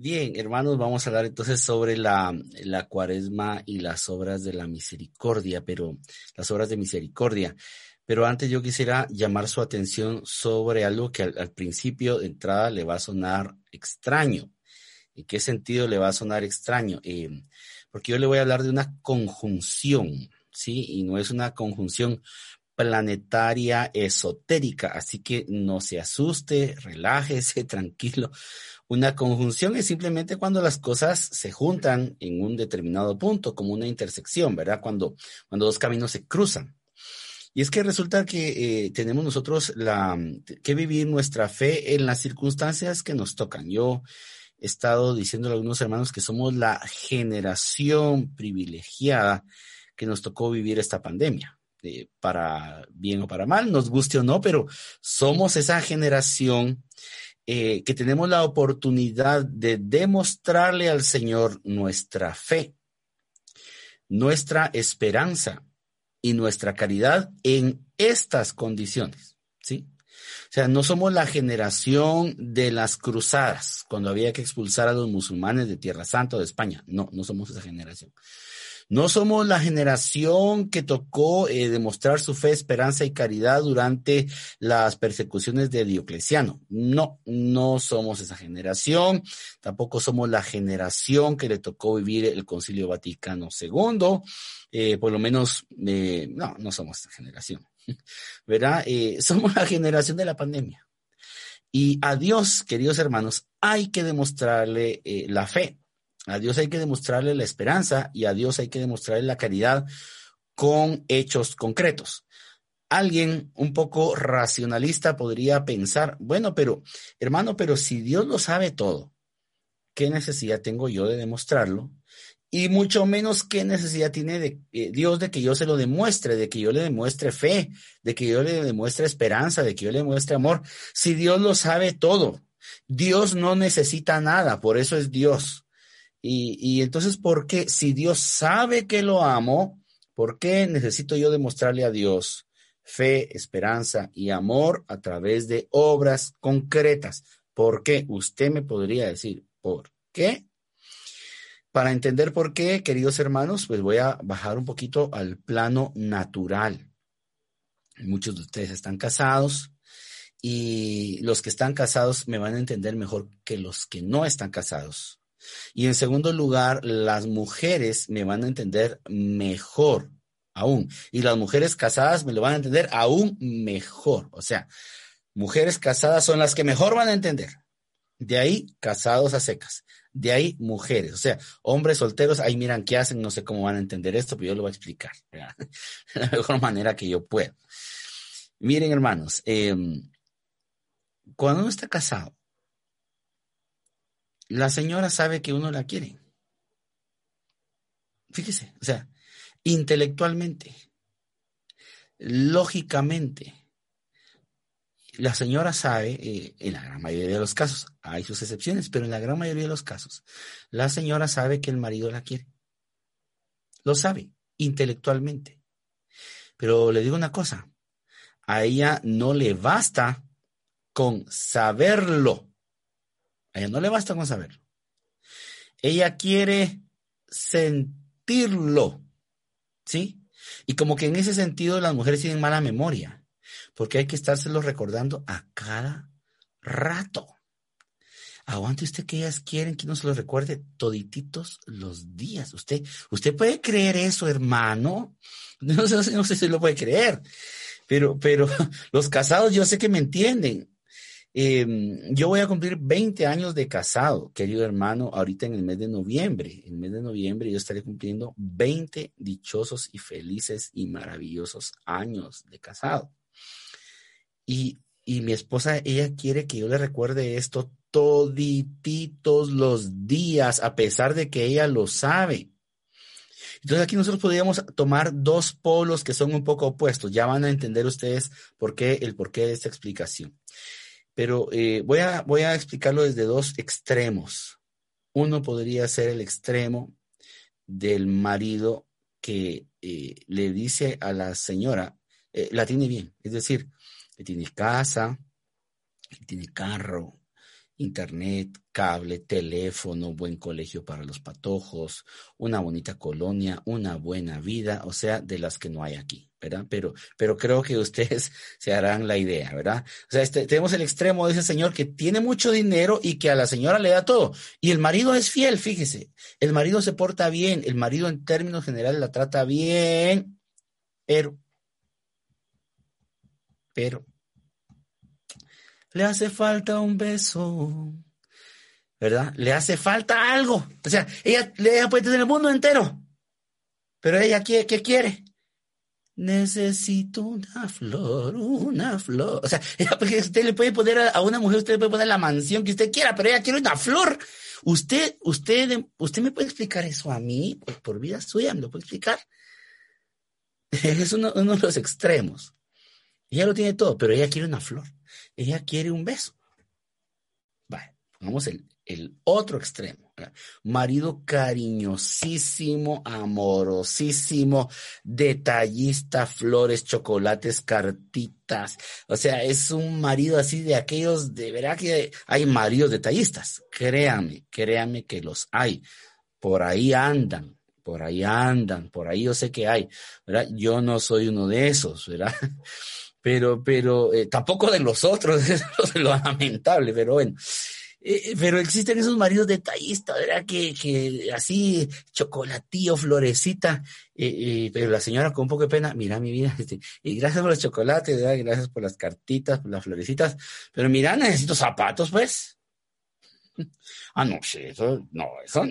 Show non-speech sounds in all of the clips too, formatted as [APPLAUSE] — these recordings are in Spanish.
Bien, hermanos, vamos a hablar entonces sobre la, la, cuaresma y las obras de la misericordia, pero las obras de misericordia. Pero antes yo quisiera llamar su atención sobre algo que al, principio de entrada le va a sonar extraño. ¿En qué sentido le va a sonar extraño? Eh, porque yo le voy a hablar de una conjunción, ¿sí? Y no es una conjunción planetaria esotérica, así que no se asuste, relájese, [LAUGHS] tranquilo. Una conjunción es simplemente cuando las cosas se juntan en un determinado punto, como una intersección, ¿verdad? Cuando, cuando dos caminos se cruzan. Y es que resulta que eh, tenemos nosotros la, que vivir nuestra fe en las circunstancias que nos tocan. Yo he estado diciendo a algunos hermanos que somos la generación privilegiada que nos tocó vivir esta pandemia. Eh, para bien o para mal, nos guste o no, pero somos esa generación eh, que tenemos la oportunidad de demostrarle al Señor nuestra fe, nuestra esperanza y nuestra caridad en estas condiciones, ¿sí? O sea, no somos la generación de las cruzadas, cuando había que expulsar a los musulmanes de Tierra Santa o de España. No, no somos esa generación. No somos la generación que tocó eh, demostrar su fe, esperanza y caridad durante las persecuciones de Diocleciano. No, no somos esa generación. Tampoco somos la generación que le tocó vivir el Concilio Vaticano II. Eh, por lo menos, eh, no, no somos esa generación. [LAUGHS] ¿Verdad? [LAUGHS] somos la generación de la pandemia. Y a Dios, queridos hermanos, hay que demostrarle la fe. A Dios hay que demostrarle la esperanza y a Dios hay que demostrarle la caridad con hechos concretos. Alguien un poco racionalista podría pensar, bueno, pero hermano, pero si Dios lo sabe todo, ¿qué necesidad tengo yo de demostrarlo? Y mucho menos qué necesidad tiene eh, Dios de que yo se lo demuestre, de que yo le demuestre fe, de que yo le demuestre esperanza, de que yo le demuestre amor. Si Dios lo sabe todo, Dios no necesita nada, por eso es Dios. Y, entonces, ¿por qué? Si Dios sabe que lo amo, ¿por qué necesito yo demostrarle a Dios fe, esperanza y amor a través de obras concretas? ¿Por qué? Usted me podría decir, ¿por qué? Para entender por qué, queridos hermanos, pues voy a bajar un poquito al plano natural. Muchos de ustedes están casados y los que están casados me van a entender mejor que los que no están casados. Y en segundo lugar, las mujeres me van a entender mejor aún. Y las mujeres casadas me lo van a entender aún mejor. O sea, mujeres casadas son las que mejor van a entender. De ahí, casados a secas. De ahí, mujeres. O sea, hombres solteros, ahí miran qué hacen, no sé cómo van a entender esto, pero yo lo voy a explicar. [LAUGHS] De la mejor manera que yo puedo. Miren, hermanos, em, cuando uno está casado, la señora sabe que uno la quiere. Fíjese, o sea, intelectualmente, lógicamente, la señora sabe, eh, en la gran mayoría de los casos, hay sus excepciones, pero en la gran mayoría de los casos, la señora sabe que el marido la quiere. Lo sabe, intelectualmente. Pero le digo una cosa, a ella no le basta con saberlo ella no le basta con saberlo. Ella quiere sentirlo. ¿Sí? Y como que en ese sentido las mujeres tienen mala memoria, porque hay que estárselo recordando a cada rato. Aguante usted que ellas quieren que uno se lo recuerde todititos los días. Usted, usted puede creer eso, hermano. [LAUGHS] No sé, no sé si lo puede creer, pero, pero [LAUGHS] los casados yo sé que me entienden. Em, yo voy a cumplir 20 años de casado, querido hermano, ahorita en el mes de noviembre. En el mes de noviembre yo estaré cumpliendo 20 dichosos y felices y maravillosos años de casado. Y, y mi esposa, ella quiere que yo le recuerde esto todititos los días, a pesar de que ella lo sabe. Entonces aquí nosotros podríamos tomar dos polos que son un poco opuestos. Ya van a entender ustedes por qué, el porqué de esta explicación. Pero eh, voy, a, voy a explicarlo desde dos extremos. Uno podría ser el extremo del marido que eh, le dice a la señora, eh, la tiene bien, es decir, tiene casa, tiene carro, internet, cable, teléfono, buen colegio para los patojos, una bonita colonia, una buena vida, o sea, de las que no hay aquí, ¿verdad? Pero, pero creo que ustedes [LAUGHS] se harán la idea, ¿verdad? O sea, este, tenemos el extremo de ese señor que tiene mucho dinero y que a la señora le da todo. Y el marido es fiel, fíjese. El marido se porta bien, el marido en términos generales la trata bien, pero, pero, le hace falta un beso, ¿verdad? Le hace falta algo. O sea, ella, ella puede tener el mundo entero, pero ella, ¿qué, qué quiere? Necesito una flor, una flor. O sea, usted le puede poner a, una mujer, usted le puede poner la mansión que usted quiera, pero ella quiere una flor. Usted, usted, usted me puede explicar eso a mí, por, por vida suya, me lo puede explicar. [LAUGHS] Es uno, uno de los extremos. Ella lo tiene todo, pero ella quiere una flor. Ella quiere un beso. Vale, pongamos el, el otro extremo. Marido cariñosísimo, amorosísimo, detallista, flores, chocolates, cartitas. O sea, es un marido así de aquellos, de verdad que hay maridos detallistas. Créame, créame que los hay. Por ahí andan, por ahí andan, por ahí yo sé que hay, ¿verdad? Yo no soy uno de esos, ¿verdad? Pero, pero eh, tampoco de los otros, [LAUGHS] es lo lamentable, pero bueno. Eh, pero existen esos maridos detallistas, ¿verdad? Que, que así, chocolatillo, florecita, eh, pero la señora con un poco de pena, mira mi vida, [LAUGHS] este, y gracias por los chocolates, ¿verdad? Gracias por las cartitas, por las florecitas, pero mira, necesito zapatos, pues. Ah, no, sí, eso, no, eso,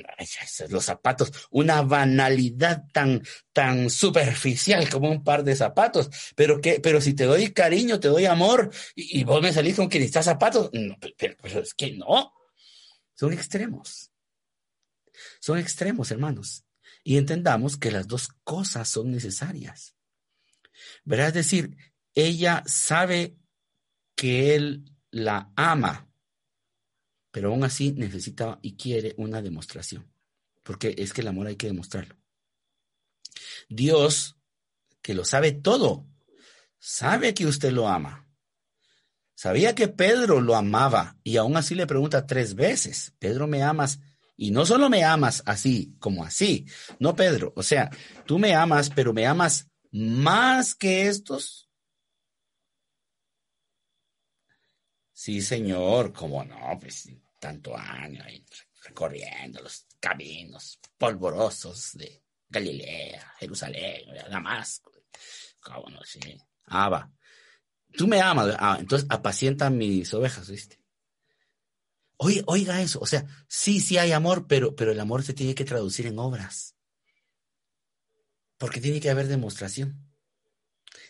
los zapatos, una banalidad tan, tan superficial como un par de zapatos, pero pero si te doy cariño, te doy amor, y, vos me salís con que necesitas zapatos, no, pero, pero es que no, son extremos, son extremos, hermanos, y entendamos que las dos cosas son necesarias, ¿verdad? Es decir, ella sabe que él la ama, pero aún así necesita y quiere una demostración, porque es que el amor hay que demostrarlo. Dios, que lo sabe todo, sabe que usted lo ama. Sabía que Pedro lo amaba y aún así le pregunta tres veces, Pedro, ¿me amas? Y no solo me amas así como así, no Pedro, o sea, tú me amas, pero me amas más que estos. Sí, Señor, ¿cómo no? Pues tanto año recorriendo los caminos polvorosos de Galilea, Jerusalén, Damasco. ¿Cómo no sé? Abba, tú me amas, ah, entonces apacienta mis ovejas, ¿viste? Oiga, oiga eso, o sea, sí, sí hay amor, pero, pero el amor se tiene que traducir en obras. Porque tiene que haber demostración.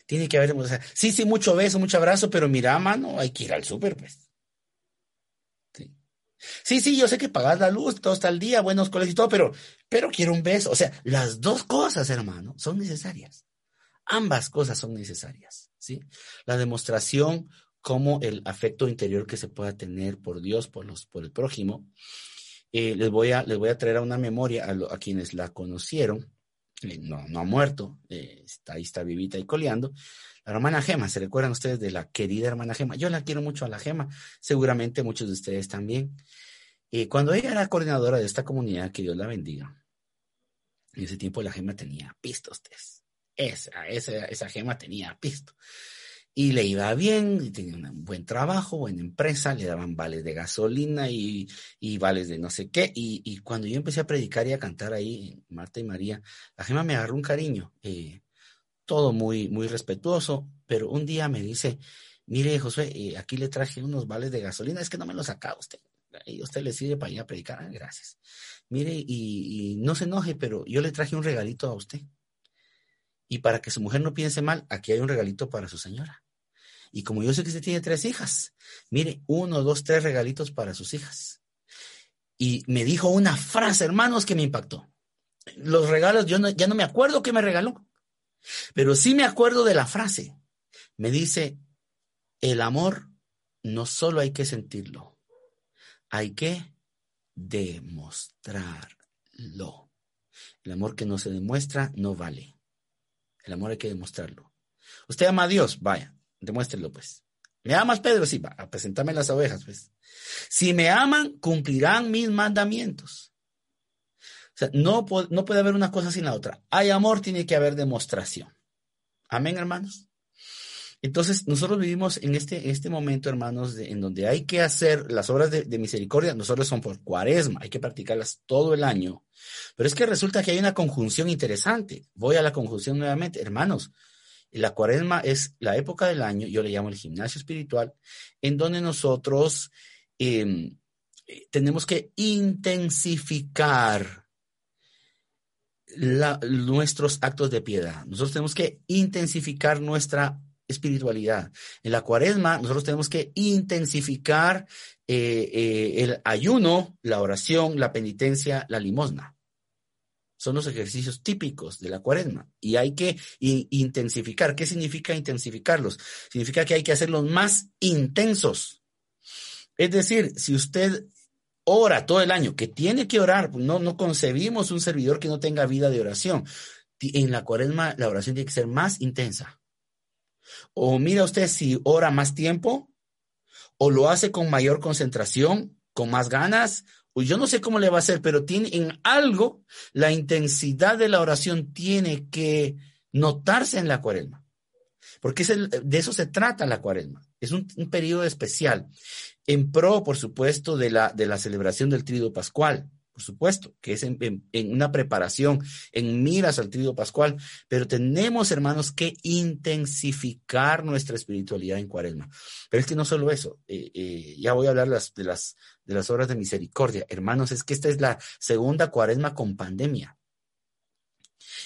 Tiene que haber demostración. Sí, sí, mucho beso, mucho abrazo, pero mira, mano, hay que ir al súper, pues. Sí, sí, yo sé que pagas la luz, todo está al día, buenos colegios y todo, pero, pero quiero un beso. O sea, las dos cosas, hermano, son necesarias. Ambas cosas son necesarias, ¿sí? La demostración como el afecto interior que se pueda tener por Dios, por, los, por el prójimo. Eh, les, voy a, les voy a traer a una memoria a, a quienes la conocieron. Eh, no, no ha muerto, eh, está ahí, está vivita y coleando. La hermana Gema, ¿se recuerdan ustedes de la querida hermana Gema? Yo la quiero mucho a la Gema, seguramente muchos de ustedes también. Eh, cuando ella era coordinadora de esta comunidad, que Dios la bendiga, en ese tiempo la Gema tenía pistos, esa, esa, esa Gema tenía pisto. Y le iba bien, tenía un buen trabajo, buena empresa, le daban vales de gasolina y, y vales de no sé qué. Y, y, cuando yo empecé a predicar y a cantar ahí, Marta y María, la Gema me agarró un cariño. Eh, todo muy, muy respetuoso, pero un día me dice, mire, José, eh, aquí le traje unos vales de gasolina, es que no me los saca usted. Y usted le sirve para ir a predicar, ah, gracias. Mire, y, no se enoje, pero yo le traje un regalito a usted. Y para que su mujer no piense mal, aquí hay un regalito para su señora. Y como yo sé que usted tiene tres hijas, mire, uno, dos, tres regalitos para sus hijas. Y me dijo una frase, hermanos, que me impactó. Los regalos, yo ya no me acuerdo qué me regaló, pero sí me acuerdo de la frase. Me dice, el amor no solo hay que sentirlo, hay que demostrarlo. El amor que no se demuestra no vale. El amor hay que demostrarlo. Usted ama a Dios, vaya, demuéstrelo pues. ¿Me amas, Pedro? Sí, va, a presentarme las ovejas, pues. Si me aman, cumplirán mis mandamientos. O sea, no, no puede haber una cosa sin la otra. Hay amor, tiene que haber demostración. Amén, hermanos. Entonces, nosotros vivimos en este, este momento, hermanos, en donde hay que hacer las obras de, de, misericordia, nosotros son por cuaresma, hay que practicarlas todo el año. Pero es que resulta que hay una conjunción interesante. Voy a la conjunción nuevamente. Hermanos, la cuaresma es la época del año, yo le llamo el gimnasio espiritual, en donde nosotros eh, tenemos que intensificar nuestros actos de piedad. Nosotros tenemos que intensificar nuestra espiritualidad. En la cuaresma, nosotros tenemos que intensificar eh, eh, el ayuno, la oración, la penitencia, la limosna. Son los ejercicios típicos de la cuaresma y hay que intensificar. ¿Qué significa intensificarlos? Significa que hay que hacerlos más intensos. Es decir, si usted ora todo el año, que tiene que orar, pues no, no concebimos un servidor que no tenga vida de oración. En la cuaresma la oración tiene que ser más intensa. O mira usted si ora más tiempo, o lo hace con mayor concentración, con más ganas, o yo no sé cómo le va a hacer, pero tiene en algo la intensidad de la oración tiene que notarse en la cuaresma. Porque es de eso se trata la cuaresma. Es un, un periodo especial en pro, por supuesto, de la, de la celebración del Trido Pascual, por supuesto, que es en, una preparación, en miras al Trido Pascual, pero tenemos, hermanos, que intensificar nuestra espiritualidad en Cuaresma. Pero es que no solo eso, eh, eh, ya voy a hablar de, las, de las obras de misericordia. Hermanos, es que esta es la segunda Cuaresma con pandemia.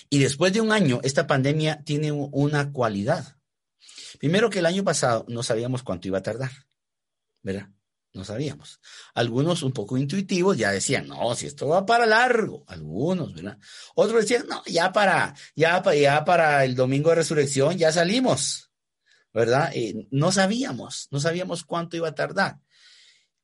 Y después de un año, esta pandemia tiene una cualidad. Primero que el año pasado no sabíamos cuánto iba a tardar. ¿verdad? No sabíamos. Algunos un poco intuitivos ya decían, no, si esto va para largo. Algunos, ¿verdad? Otros decían, no, ya para, ya, para el domingo de resurrección ya salimos, ¿verdad? Eh, no sabíamos, no sabíamos cuánto iba a tardar.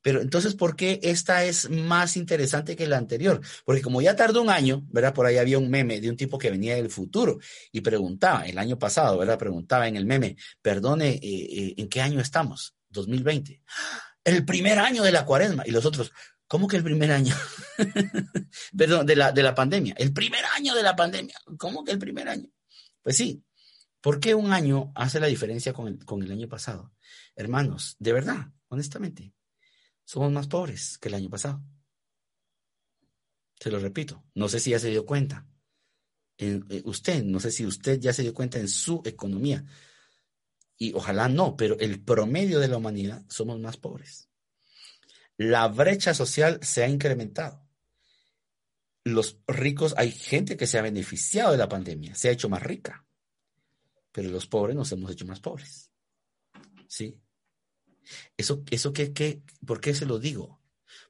Pero entonces, ¿por qué esta es más interesante que la anterior? Porque como ya tardó un año, ¿verdad? Por ahí había un meme de un tipo que venía del futuro y preguntaba, el año pasado, ¿verdad? Preguntaba en el meme, perdone, eh, eh, ¿en qué año estamos? 2020. El primer año de la cuaresma. Y los otros, ¿cómo que el primer año? [LAUGHS] Perdón, de la, de la pandemia. El primer año de la pandemia. ¿Cómo que el primer año? Pues sí. ¿Por qué un año hace la diferencia con el, con el año pasado? Hermanos, de verdad, honestamente, somos más pobres que el año pasado. Se lo repito, no sé si ya se dio cuenta. En, eh, usted, no sé si usted ya se dio cuenta en su economía y ojalá no, pero el promedio de la humanidad somos más pobres. La brecha social se ha incrementado. Los ricos, hay gente que se ha beneficiado de la pandemia, se ha hecho más rica, pero los pobres nos hemos hecho más pobres. ¿Sí? Eso, eso que, que, ¿por qué se lo digo?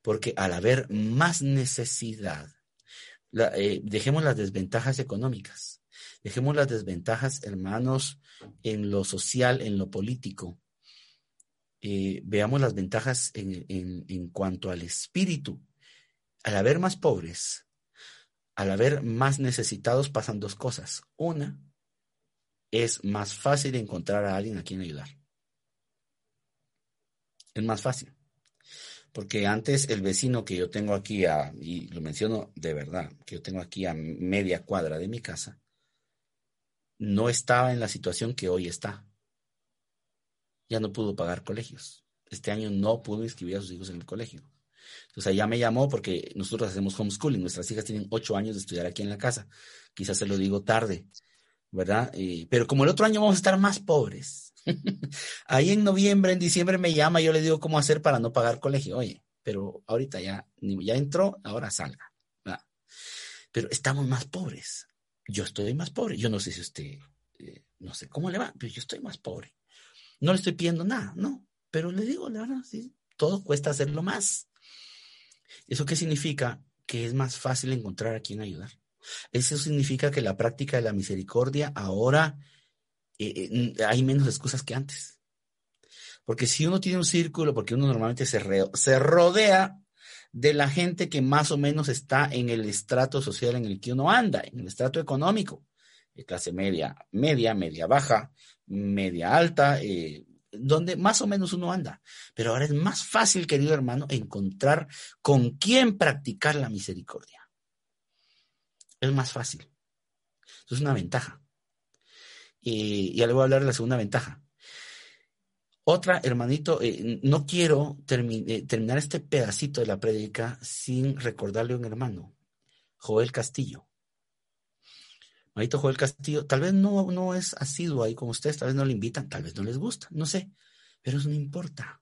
Porque al haber más necesidad, eh, dejemos las desventajas económicas Dejemos las desventajas, hermanos, en lo social, en lo político. Eh, veamos las ventajas en, en cuanto al espíritu. Al haber más pobres, al haber más necesitados, pasan dos cosas. Una, es más fácil encontrar a alguien a quien ayudar. Es más fácil. Porque antes el vecino que yo tengo aquí, a, y lo menciono de verdad, que yo tengo aquí a media cuadra de mi casa, no estaba en la situación que hoy está. Ya no pudo pagar colegios. Este año no pudo inscribir a sus hijos en el colegio. Entonces allá me llamó porque nosotros hacemos homeschooling. Nuestras hijas tienen ocho años de estudiar aquí en la casa. Quizás se lo digo tarde, ¿verdad? pero como el otro año vamos a estar más pobres. [LAUGHS] Ahí en noviembre, en diciembre me llama, yo le digo cómo hacer para no pagar colegio. Oye, pero ahorita ya, ya entró, ahora salga. Pero estamos más pobres yo estoy más pobre. Yo no sé si usted, eh, no sé cómo le va, pero yo estoy más pobre. No le estoy pidiendo nada, no. Pero le digo, la verdad, sí, todo cuesta hacerlo más. ¿Eso qué significa? Que es más fácil encontrar a quien ayudar. Eso significa que la práctica de la misericordia ahora eh, eh, hay menos excusas que antes. Porque si uno tiene un círculo, porque uno normalmente se, se rodea de la gente que más o menos está en el estrato social en el que uno anda, en el estrato económico, de clase media, media, media baja, media alta, eh, donde más o menos uno anda. Pero ahora es más fácil, querido hermano, encontrar con quién practicar la misericordia. Es más fácil. Eso es una ventaja. Y ya le voy a hablar de la segunda ventaja. Otra, hermanito, eh, no quiero eh, terminar este pedacito de la prédica sin recordarle a un hermano, Joel Castillo. Marito Joel Castillo, tal vez no, no es asiduo ahí con ustedes, tal vez no le invitan, tal vez no les gusta, no sé, pero eso no importa.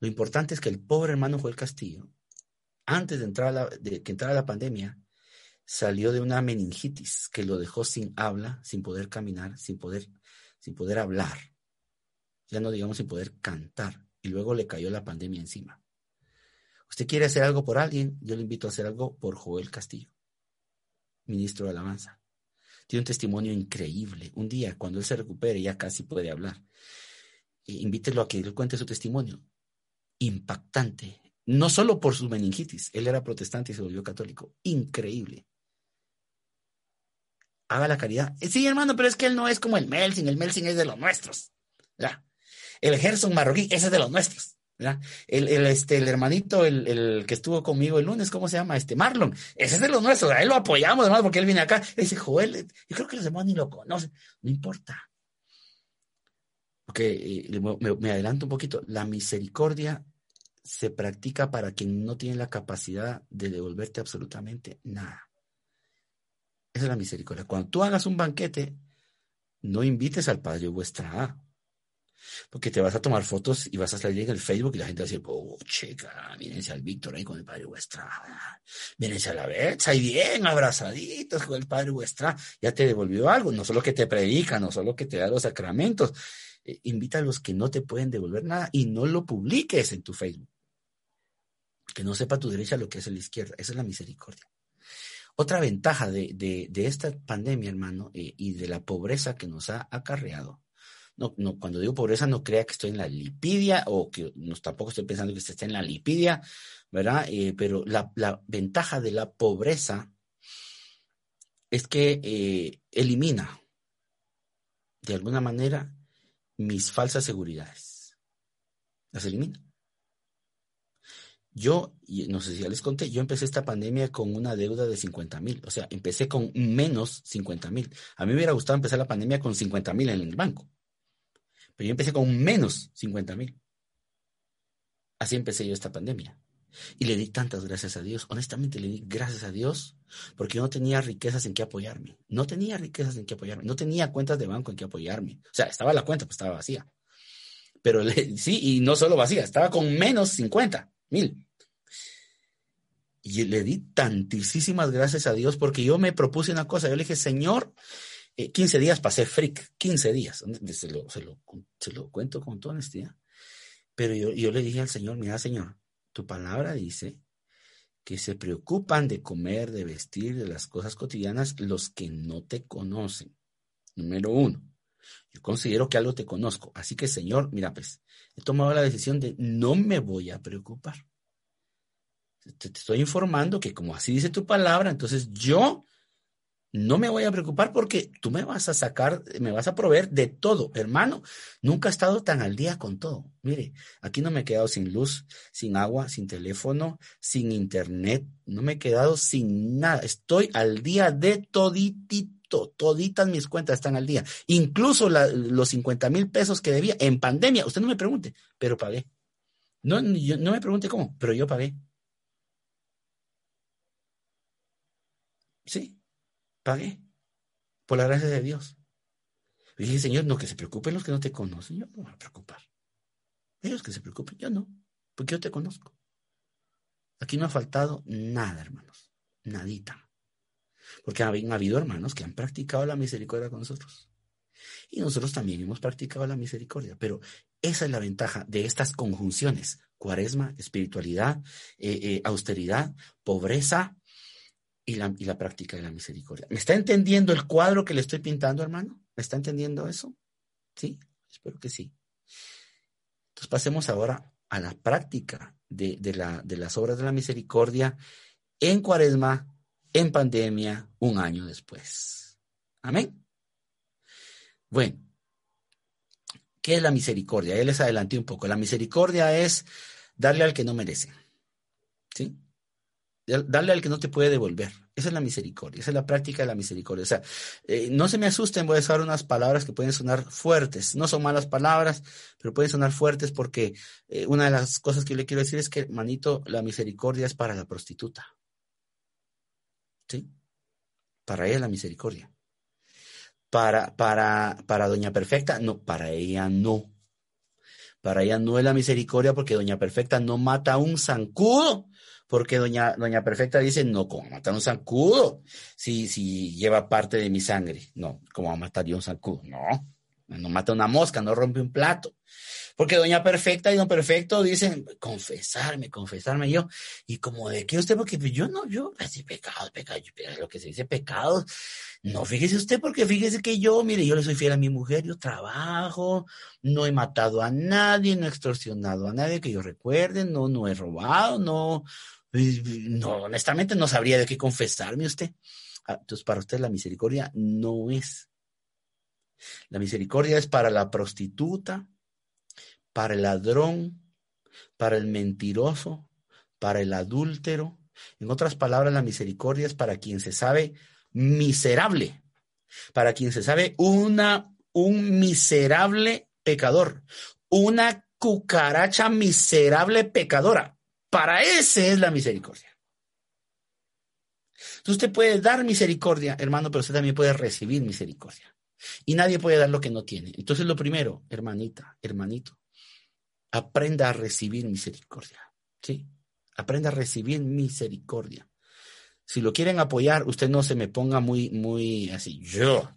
Lo importante es que el pobre hermano Joel Castillo, antes de, entrar a de que entrara la pandemia, salió de una meningitis que lo dejó sin habla, sin poder caminar, sin poder, sin poder hablar, ya no digamos sin poder cantar, y luego le cayó la pandemia encima. Usted quiere hacer algo por alguien, yo le invito a hacer algo por Joel Castillo, ministro de Alabanza. Tiene un testimonio increíble. Un día, cuando él se recupere, ya casi puede hablar. E invítelo a que él cuente su testimonio. Impactante. No solo por su meningitis. Él era protestante y se volvió católico. Increíble. Haga la caridad. Eh, sí, hermano, pero es que él no es como el Melsin. El Melsin es de los nuestros. El Gerson marroquí, ese es de los nuestros. El, el, este, el hermanito, el, el, que estuvo conmigo el lunes, ¿cómo se llama? Este Marlon. Ese es de los nuestros. A él lo apoyamos, además, porque él viene acá. Le dice, Joel, yo creo que los demás ni lo conocen. No importa. Eh, me, me, adelanto un poquito. La misericordia se practica para quien no tiene la capacidad de devolverte absolutamente nada. Esa es la misericordia. Cuando tú hagas un banquete, no invites al Padre vuestra porque te vas a tomar fotos y vas a salir en el Facebook y la gente va a decir, oh, chica, mírense al Víctor ahí con el Padre Vuestra. Mírense a la Betsa y bien abrazaditos con el Padre Vuestra. Ya te devolvió algo, no solo que te predica, no solo que te da los sacramentos. Eh, invita a los que no te pueden devolver nada y no lo publiques en tu Facebook. Que no sepa tu derecha lo que es la izquierda. Esa es la misericordia. Otra ventaja de, de, esta pandemia, hermano, eh, y de la pobreza que nos ha acarreado, no, no, cuando digo pobreza, no crea que estoy en la lipidia o que tampoco estoy pensando que se esté en la lipidia, ¿verdad? Eh, pero la, ventaja de la pobreza es que eh, elimina, de alguna manera, mis falsas seguridades. Las elimina. Yo, no sé si ya les conté, yo empecé esta pandemia con una deuda de 50 mil, o sea, empecé con menos 50 mil. A mí me hubiera gustado empezar la pandemia con 50 mil en el banco. Pero yo empecé con menos 50 mil. Así empecé yo esta pandemia. Y le di tantas gracias a Dios. Honestamente le di gracias a Dios porque yo no tenía riquezas en qué apoyarme. No tenía riquezas en qué apoyarme. No tenía cuentas de banco en qué apoyarme. O sea, estaba la cuenta, pues estaba vacía. Pero [LAUGHS] sí, y no solo vacía, estaba con menos 50 mil. Y le di tantísimas gracias a Dios porque yo me propuse una cosa. Yo le dije, Señor, 15 eh, días pasé freak, 15 días, se lo, se lo, se lo cuento con toda honestidad. Pero yo, yo le dije al Señor, mira Señor, tu palabra dice que se preocupan de comer, de vestir, de las cosas cotidianas los que no te conocen. Número uno, yo considero que algo te conozco. Así que, Señor, mira, pues, he tomado la decisión de no me voy a preocupar. te estoy informando que como así dice tu palabra, entonces yo no me voy a preocupar porque tú me vas a sacar, me vas a proveer de todo, hermano. Nunca he estado tan al día con todo. Mire, aquí no me he quedado sin luz, sin agua, sin teléfono, sin internet. No me he quedado sin nada. Estoy al día de toditito. Toditas mis cuentas están al día. Incluso los 50 mil pesos que debía en pandemia. Usted no me pregunte, pero pagué. No, no me pregunte cómo, pero yo pagué. Sí, pagué por la gracia de Dios. Y dije, Señor, no, que se preocupen los que no te conocen. Yo no me voy a preocupar. Ellos que se preocupen, yo no, porque yo te conozco. Aquí no ha faltado nada, hermanos. Nadita. Porque ha habido hermanos que han practicado la misericordia con nosotros. Y nosotros también hemos practicado la misericordia. Pero esa es la ventaja de estas conjunciones. Cuaresma, espiritualidad, eh, eh, austeridad, pobreza, y la, práctica de la misericordia. ¿Me está entendiendo el cuadro que le estoy pintando, hermano? ¿Me está entendiendo eso? Sí, espero que sí. Entonces pasemos ahora a la práctica de, la, de las obras de la misericordia en cuaresma, en pandemia, un año después. Amén. Bueno, ¿Qué es la misericordia? Él les adelanté un poco. La misericordia es darle al que no merece. ¿Sí? Darle al que no te puede devolver. Esa es la misericordia, esa es la práctica de la misericordia. O sea, eh, no se me asusten, voy a usar unas palabras que pueden sonar fuertes. No son malas palabras, pero pueden sonar fuertes porque eh, una de las cosas que yo le quiero decir es que, manito, la misericordia es para la prostituta. ¿Sí? Para ella la misericordia. Para, para, para Doña Perfecta, no, para ella no. Para ella no es la misericordia porque Doña Perfecta no mata a un zancudo porque doña, doña Perfecta dice, no, ¿cómo matar un zancudo? Si, si lleva parte de mi sangre. No, ¿cómo a matar yo un zancudo? No, no mata una mosca, no rompe un plato. Porque doña Perfecta y don Perfecto dicen, confesarme, confesarme yo. Y como de qué usted, porque yo no, yo, así pecado, pecado, lo que se dice pecado. No, fíjese usted, porque fíjese que yo, mire, yo le soy fiel a mi mujer, yo trabajo, no he matado a nadie, no he extorsionado a nadie que yo recuerde, no, no he robado, no, no, honestamente no sabría de qué confesarme usted. Ah, entonces, para usted la misericordia no es. La misericordia es para la prostituta, para el ladrón, para el mentiroso, para el adúltero. En otras palabras, la misericordia es para quien se sabe miserable, para quien se sabe una, un miserable pecador, una cucaracha miserable pecadora. Para ese es la misericordia. Entonces usted puede dar misericordia, hermano, pero usted también puede recibir misericordia. Y nadie puede dar lo que no tiene. Entonces lo primero, hermanita, hermanito, aprenda a recibir misericordia. ¿Sí? Aprenda a recibir misericordia. Si lo quieren apoyar, usted no se me ponga muy, muy así. Yo,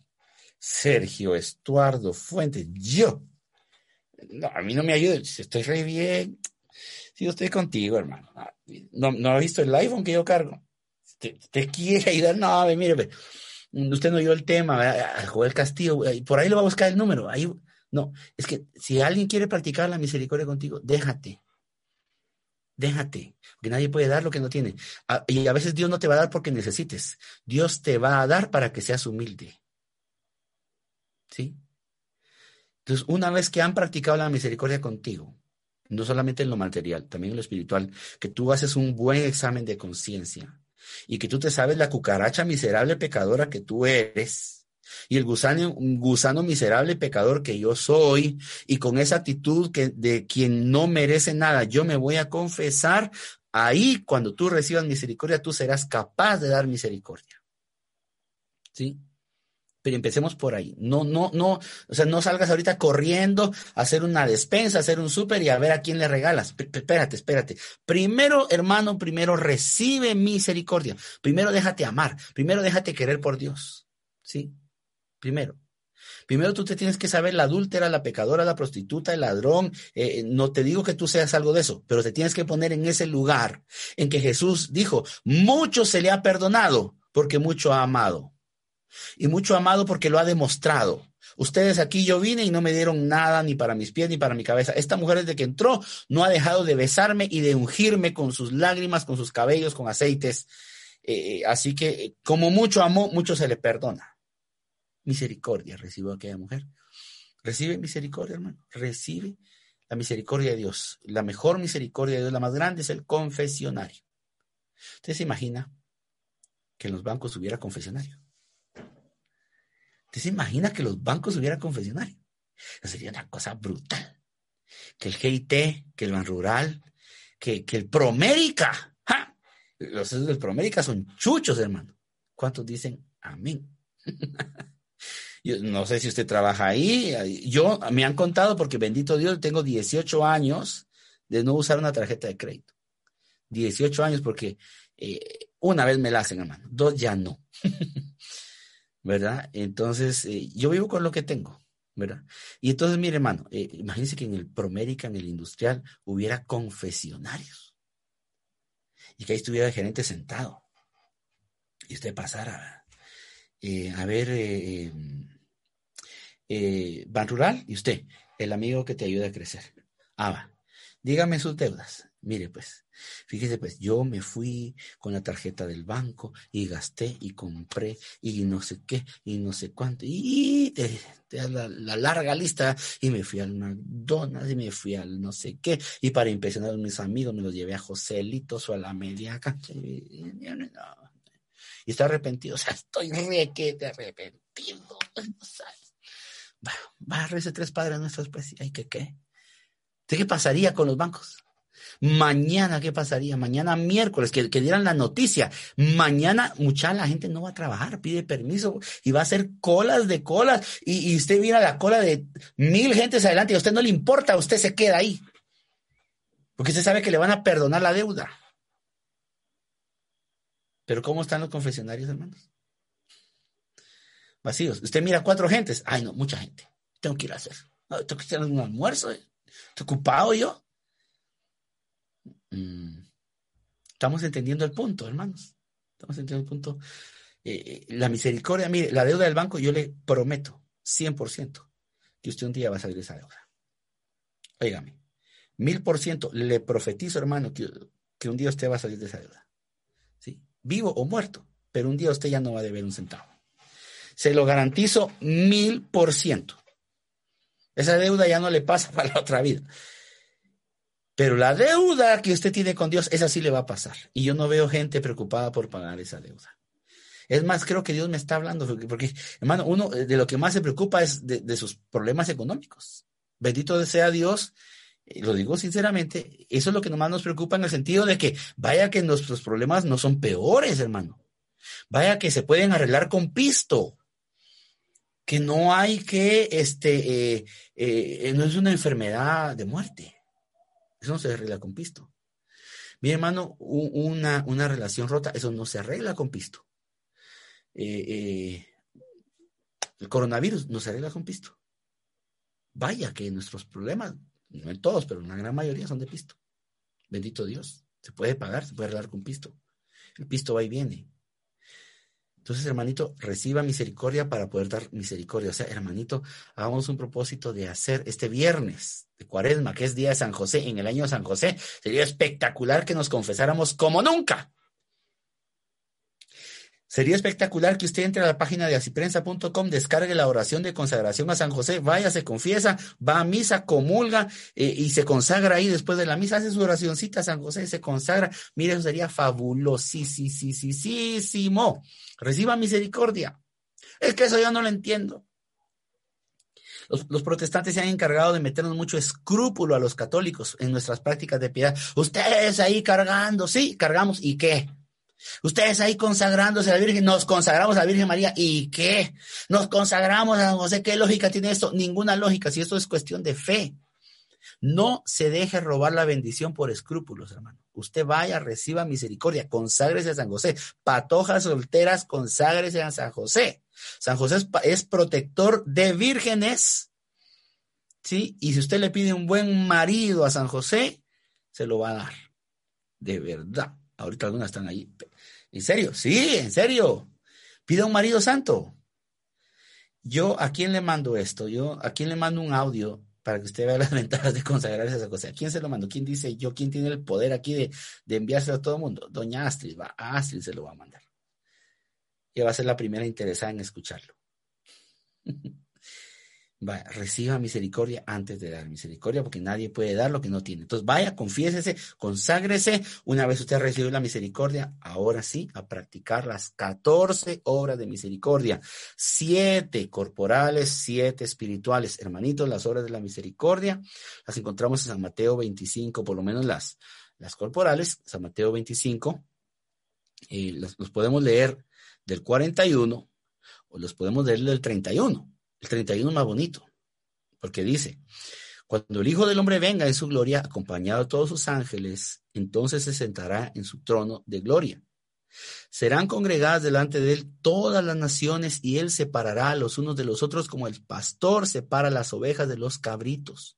Sergio Estuardo Fuentes, yo. No, a mí no me ayuda. Estoy re bien. Sí, yo estoy contigo, hermano. No, no ha visto el iPhone que yo cargo. ¿Te, quiere ayudar? No, mire, usted no oyó el tema, Joel Castillo, por ahí lo va a buscar el número. Ahí, no, es que si alguien quiere practicar la misericordia contigo, déjate. Déjate, que nadie puede dar lo que no tiene. Y a veces Dios no te va a dar porque necesites. Dios te va a dar para que seas humilde. ¿Sí? Entonces, una vez que han practicado la misericordia contigo, no solamente en lo material, también en lo espiritual, que tú haces un buen examen de conciencia y que tú te sabes la cucaracha miserable pecadora que tú eres y el gusano, gusano miserable pecador que yo soy y con esa actitud que de quien no merece nada, yo me voy a confesar, ahí cuando tú recibas misericordia, tú serás capaz de dar misericordia. ¿Sí? Pero empecemos por ahí. No, no, no, o sea, no salgas ahorita corriendo a hacer una despensa, a hacer un súper y a ver a quién le regalas. espérate, espérate. Primero, hermano, primero recibe misericordia. Primero déjate amar. Primero déjate querer por Dios. ¿Sí? Primero. Primero tú te tienes que saber la adúltera, la pecadora, la prostituta, el ladrón. Eh, no te digo que tú seas algo de eso, pero te tienes que poner en ese lugar en que Jesús dijo, mucho se le ha perdonado porque mucho ha amado y mucho amado porque lo ha demostrado. Ustedes aquí yo vine y no me dieron nada ni para mis pies ni para mi cabeza. Esta mujer desde que entró no ha dejado de besarme y de ungirme con sus lágrimas, con sus cabellos, con aceites. Eh, así que como mucho amó, mucho se le perdona. Misericordia recibió aquella mujer. Recibe misericordia, hermano. Recibe la misericordia de Dios. La mejor misericordia de Dios, la más grande, es el confesionario. ¿Usted se imagina que en los bancos hubiera confesionario? ¿Usted se imagina que los bancos hubieran confesionario? Eso sería una cosa brutal. Que el GIT, que el Ban Rural, que, que el Promérica. ¡ja! Los del Promérica son chuchos, hermano. ¿Cuántos dicen amén? [LAUGHS] Yo no sé si usted trabaja ahí. Yo me han contado porque bendito Dios, tengo 18 años de no usar una tarjeta de crédito. 18 años porque eh, una vez me la hacen, hermano. Dos ya no. [LAUGHS] ¿verdad? Entonces, eh, yo vivo con lo que tengo, ¿verdad? Y entonces, mire, hermano, eh, imagínense que en el Promérica, en el industrial, hubiera confesionarios y que ahí estuviera el gerente sentado y usted pasara eh, a ver Ban Rural y usted, el amigo que te ayuda a crecer. Ah, dígame sus deudas. Mire, pues, fíjese, pues, yo me fui con la tarjeta del banco y gasté y compré y no sé qué y no sé cuánto y te, te la, la, larga lista y me fui al McDonald's y me fui al no sé qué y para impresionar a mis amigos me los llevé a Joselitos o a la media cancha y, está arrepentido, [LAUGHS] o sea, estoy requete arrepentido, no sabes. Va, va a rezar tres padres nuestros, pues, ¿y qué qué? ¿Qué pasaría con los bancos? Mañana, ¿qué pasaría? Mañana miércoles, que, dieran la noticia. Mañana, mucha la gente no va a trabajar, pide permiso y va a hacer colas de colas. Y, usted mira la cola de mil gentes adelante y a usted no le importa, usted se queda ahí. Porque usted sabe que le van a perdonar la deuda. Pero ¿cómo están los confesionarios, hermanos? Vacíos. Usted mira cuatro gentes. Ay, no, mucha gente. Tengo que ir a hacer. tengo que hacer un almuerzo. Estoy ocupado yo. Mm. Estamos entendiendo el punto, hermanos. Estamos entendiendo el punto. Eh, eh, la misericordia, mire, la deuda del banco, yo le prometo 100% que usted un día va a salir de esa deuda. Óigame, mil por ciento, le profetizo, hermano, que, que, un día usted va a salir de esa deuda. ¿Sí? Vivo o muerto, pero un día usted ya no va a deber un centavo. Se lo garantizo mil por ciento. Esa deuda ya no le pasa [LAUGHS] para la otra vida. Pero la deuda que usted tiene con Dios, esa sí le va a pasar. Y yo no veo gente preocupada por pagar esa deuda. Es más, creo que Dios me está hablando, porque, hermano, uno de lo que más se preocupa es de, sus problemas económicos. Bendito sea Dios, lo digo sinceramente, eso es lo que nomás nos preocupa en el sentido de que vaya que nuestros problemas no son peores, hermano. Vaya que se pueden arreglar con pisto. Que no hay que, este, eh, eh, no es una enfermedad de muerte. Eso no se arregla con pisto. Mi hermano, una, una relación rota, eso no se arregla con pisto. Eh, eh, el coronavirus no se arregla con pisto. Vaya que nuestros problemas, no en todos, pero en la gran mayoría son de pisto. Bendito Dios. Se puede pagar, se puede arreglar con pisto. El pisto va y viene. Entonces, hermanito, reciba misericordia para poder dar misericordia. O sea, hermanito, hagamos un propósito de hacer este viernes de cuaresma, que es día de San José, en el año de San José. Sería espectacular que nos confesáramos como nunca. Sería espectacular que usted entre a la página de asiprensa.com, descargue la oración de consagración a San José, vaya, se confiesa, va a misa, comulga eh, y se consagra ahí después de la misa, hace su oracióncita a San José, se consagra. Mire, eso sería fabulosísimo. Reciba misericordia. Es que eso yo no lo entiendo. Los, protestantes se han encargado de meternos mucho escrúpulo a los católicos en nuestras prácticas de piedad. Ustedes ahí cargando, sí, cargamos, ¿y qué? Ustedes ahí consagrándose a la Virgen, nos consagramos a la Virgen María. ¿Y qué? Nos consagramos a San José. ¿Qué lógica tiene esto? Ninguna lógica, si esto es cuestión de fe. No se deje robar la bendición por escrúpulos, hermano. Usted vaya, reciba misericordia, conságrese a San José. Patojas solteras, conságrese a San José. San José es, protector de vírgenes. ¿Sí? Y si usted le pide un buen marido a San José, se lo va a dar. De verdad. Ahorita algunas están ahí. ¿En serio? Sí, en serio. Pida un marido santo. Yo, ¿a quién le mando esto? Yo, ¿a quién le mando un audio para que usted vea las [LAUGHS] ventajas de consagrarse a esa cosa? ¿A quién se lo mando? ¿Quién dice yo? ¿Quién tiene el poder aquí de, de enviárselo a todo el mundo? Doña Astrid, va, a Astrid se lo va a mandar. Y va a ser la primera interesada en escucharlo. [LAUGHS] Reciba misericordia antes de dar misericordia, porque nadie puede dar lo que no tiene. Entonces, vaya, confiésese, conságrese. Una vez usted recibió la misericordia, ahora sí, a practicar las 14 obras de misericordia. Siete corporales, siete espirituales. Hermanitos, las obras de la misericordia las encontramos en San Mateo 25, por lo menos las, las corporales, San Mateo 25. Eh, los, los podemos leer del 41 o los podemos leer del 31 el 31 más bonito, porque dice, cuando el Hijo del Hombre venga en su gloria, acompañado de todos sus ángeles, entonces se sentará en su trono de gloria. Serán congregadas delante de él todas las naciones y él separará a los unos de los otros como el pastor separa las ovejas de los cabritos.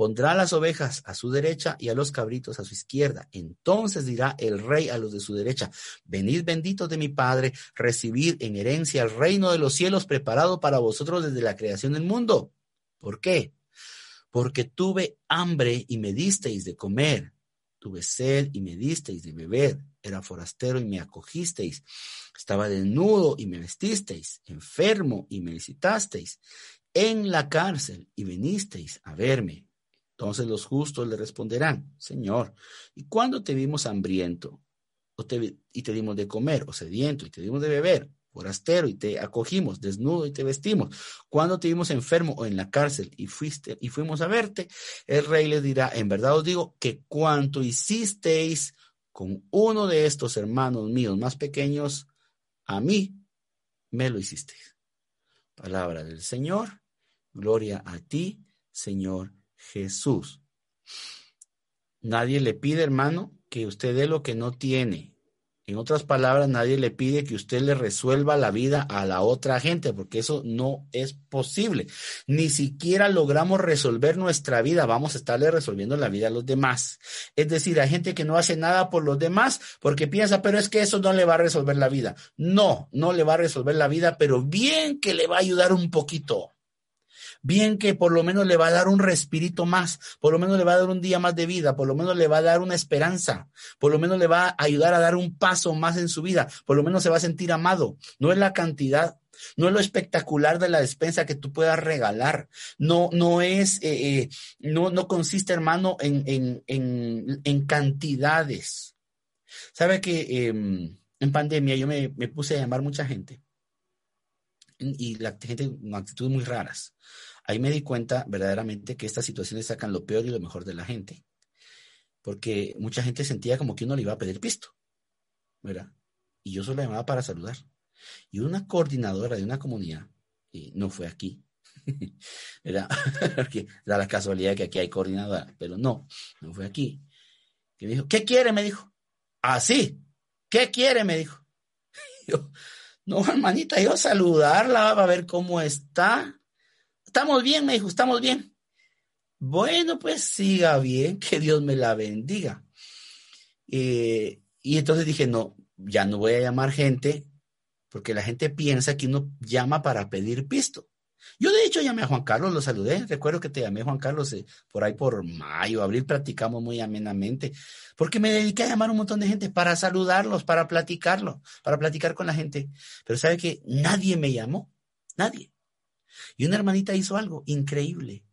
Pondrá las ovejas a su derecha y a los cabritos a su izquierda. Entonces dirá el rey a los de su derecha, venid benditos de mi Padre, recibid en herencia el reino de los cielos preparado para vosotros desde la creación del mundo. ¿Por qué? porque tuve hambre y me disteis de comer, tuve sed y me disteis de beber, era forastero y me acogisteis, estaba desnudo y me vestisteis, enfermo y me visitasteis, en la cárcel y vinisteis a verme. Entonces los justos le responderán, Señor, ¿y cuándo te vimos hambriento y te dimos de comer, o sediento y te dimos de beber, forastero y te acogimos, desnudo y te vestimos? ¿Cuándo te vimos enfermo o en la cárcel y fuiste y fuimos a verte? El rey les dirá, en verdad os digo que cuanto hicisteis con uno de estos hermanos míos más pequeños, a mí me lo hicisteis. Palabra del Señor. Gloria a ti, Señor Jesús. Nadie le pide, hermano, que usted dé lo que no tiene. En otras palabras, nadie le pide que usted le resuelva la vida a la otra gente, porque eso no es posible. Ni siquiera logramos resolver nuestra vida, vamos a estarle resolviendo la vida a los demás. Es decir, hay gente que no hace nada por los demás porque piensa, pero es que eso no le va a resolver la vida. No, no le va a resolver la vida, pero bien que le va a ayudar un poquito bien que por lo menos le va a dar un respirito más, por lo menos le va a dar un día más de vida, por lo menos le va a dar una esperanza, por lo menos le va a ayudar a dar un paso más en su vida, por lo menos se va a sentir amado. No es la cantidad, no es lo espectacular de la despensa que tú puedas regalar, no, no es, eh, eh, no, no consiste, hermano, en, en, en, en cantidades. Sabe que em, en pandemia yo me, me, puse a llamar mucha gente y la gente con actitudes muy raras. Ahí me di cuenta verdaderamente que estas situaciones sacan lo peor y lo mejor de la gente. Porque mucha gente sentía como que uno le iba a pedir pisto, ¿verdad? Y yo solo llamaba para saludar. Y una coordinadora de una comunidad, no fue aquí, [LAUGHS] ¿verdad? [LAUGHS] Porque da la casualidad que aquí hay coordinadora, pero no, no fue aquí. Que me dijo, ¿qué quiere? Me dijo. Así, ah, ¿qué quiere? Me dijo. [LAUGHS] No, hermanita, yo saludarla, a ver cómo está. Estamos bien, me dijo, estamos bien. Bueno, pues siga bien, que Dios me la bendiga. Eh, y entonces dije, no, ya no voy a llamar gente, porque la gente piensa que uno llama para pedir pisto. Yo de hecho llamé a Juan Carlos, lo saludé. Recuerdo que te llamé Juan Carlos eh, por ahí por mayo, abril, platicamos muy amenamente, porque me dediqué a llamar a un montón de gente para saludarlos, para platicarlo, para platicar con la gente. Pero sabe que nadie me llamó, nadie. Y una hermanita hizo algo increíble.